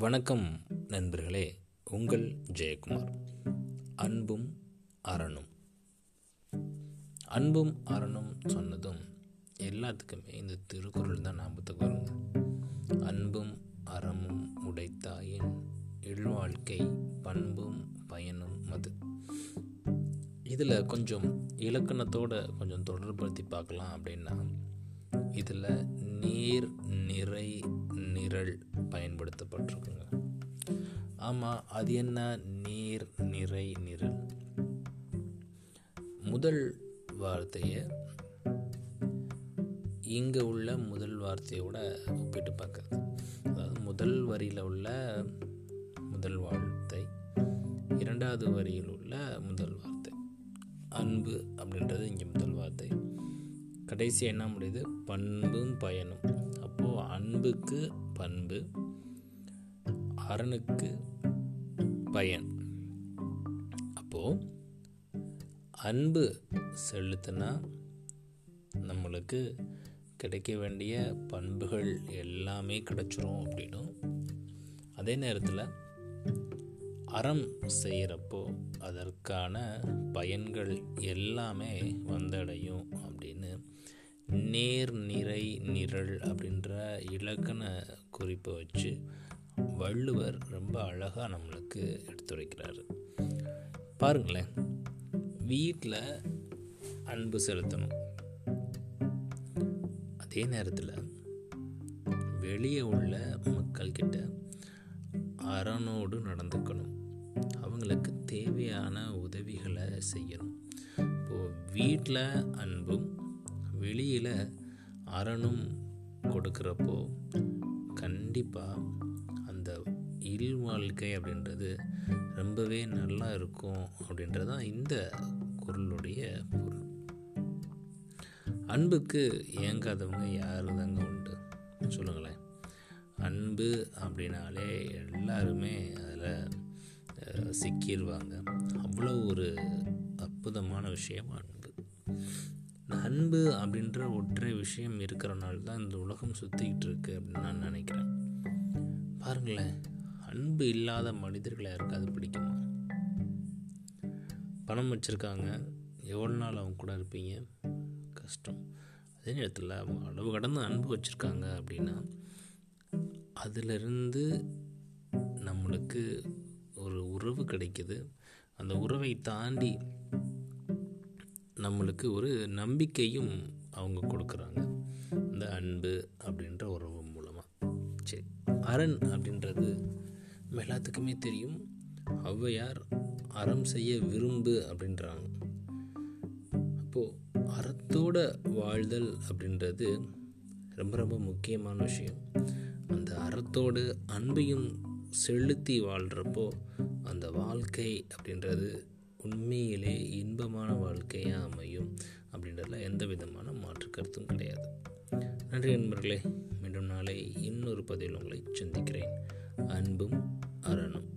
வணக்கம் நண்பர்களே உங்கள் ஜெயக்குமார். அன்பும் அரணும். அன்பும் அரணும் சொன்னதும் எல்லாத்துக்குமே இந்த திருக்குறள் தான் ஞாபகத்துக்கு வருங்க. அன்பும் அறமும் உடைத்தாயின் இழ்வாழ்க்கை பண்பும் பயனும் அது இதில் கொஞ்சம் இலக்கணத்தோட கொஞ்சம் தொடர்படுத்தி பார்க்கலாம் அப்படின்னா இதில் நீர் நிறை நிரல் பயன்படுத்தப்பட்டிருக்கும். ஆமாம் அது என்ன? நீர் நிறை நிரல். முதல் வார்த்தையை இங்கே உள்ள முதல் வார்த்தையோட ஒப்பிட்டு பார்க்குறது. அதாவது முதல் வரியில் உள்ள முதல் வார்த்தை இரண்டாவது வரியில் உள்ள முதல் வார்த்தை. அன்பு அப்படின்றது இங்கே முதல் வார்த்தை. கடைசி என்ன முடியுது? பண்பும் பயனும். அப்போது அன்புக்கு பண்பு அரணுக்கு பயன். அப்போது அன்பு செலுத்தினா நம்மளுக்கு கிடைக்க வேண்டிய பண்புகள் எல்லாமே கிடைச்சிரும் அப்படின்னும். அதே நேரத்தில் அறம் செய்கிறப்போ அதற்கான பயன்கள் எல்லாமே வந்தடையும் அப்படின்னு நேர் நிறை நிரல் அப்படின்ற இலக்கண குறிப்பை வச்சு வள்ளுவர் ரொம்ப அழகாக நம்மளுக்கு எடுத்துரைக்கிறாரு. பாருங்களேன் வீட்டில் அன்பு செலுத்தணும். அதே நேரத்தில் வெளியே உள்ள மக்கள்கிட்ட அறனோடு நடந்துக்கணும். அவங்களுக்கு தேவையான உதவிகளை செய்யணும். இப்போது வீட்டில் அன்பும் வெளியில் அறனும் கொடுக்குறப்போ கண்டிப்பாக அந்த இல் வாழ்க்கை அப்படின்றது ரொம்பவே நல்லா இருக்கும் அப்படின்றது தான் இந்த குரலுடைய பொருள். அன்புக்கு ஏங்காதவங்க யார் தாங்க உண்டு? சொல்லுங்களேன். அன்பு அப்படின்னாலே எல்லாருமே அதில் சிக்கிடுவாங்க அவ்வளோ ஒரு அற்புதமான விஷயம் அன்பு. அன்பு அப்படின்ற ஒற்றை விஷயம் இருக்கிறனால தான் இந்த உலகம் சுற்றிக்கிட்டு இருக்கு அப்படின்னு நான் நினைக்கிறேன். பாருங்களேன் அன்பு இல்லாத மனிதர்களை யாருக்காவது பிடிக்குமா? பணம் வச்சுருக்காங்க. எவ்வளோ நாள் அவங்க கூட இருப்பீங்க? கஷ்டம். அதே நேரத்தில் அவங்க அளவு கடந்த அன்பு வச்சுருக்காங்க அப்படின்னா அதிலிருந்து நம்மளுக்கு ஒரு உறவு கிடைக்கிது. அந்த உறவை தாண்டி நம்மளுக்கு ஒரு நம்பிக்கையும் அவங்க கொடுக்குறாங்க. இந்த அன்பு அப்படின்ற உறவு மூலமாக அரண் அப்படின்றது நம்ம எல்லாத்துக்குமே தெரியும். ஔவையார் அறம் செய்ய விரும்பு அப்படின்றாங்க. அப்போது அறத்தோட வாழ்தல் அப்படின்றது ரொம்ப ரொம்ப முக்கியமான விஷயம். அந்த அறத்தோடு அன்பையும் செலுத்தி வாழ்கிறப்போ அந்த வாழ்க்கை அப்படின்றது உண்மையிலே இன்பமான வாழ்க்கையாக அமையும் அப்படின்றதுல எந்த விதமான மாற்று கருத்தும் கிடையாது. நன்றி நண்பர்களே. மீண்டும் நாளை இன்னொரு பதிவில் உங்களை சந்திக்கிறேன். அன்பும் அரணும்.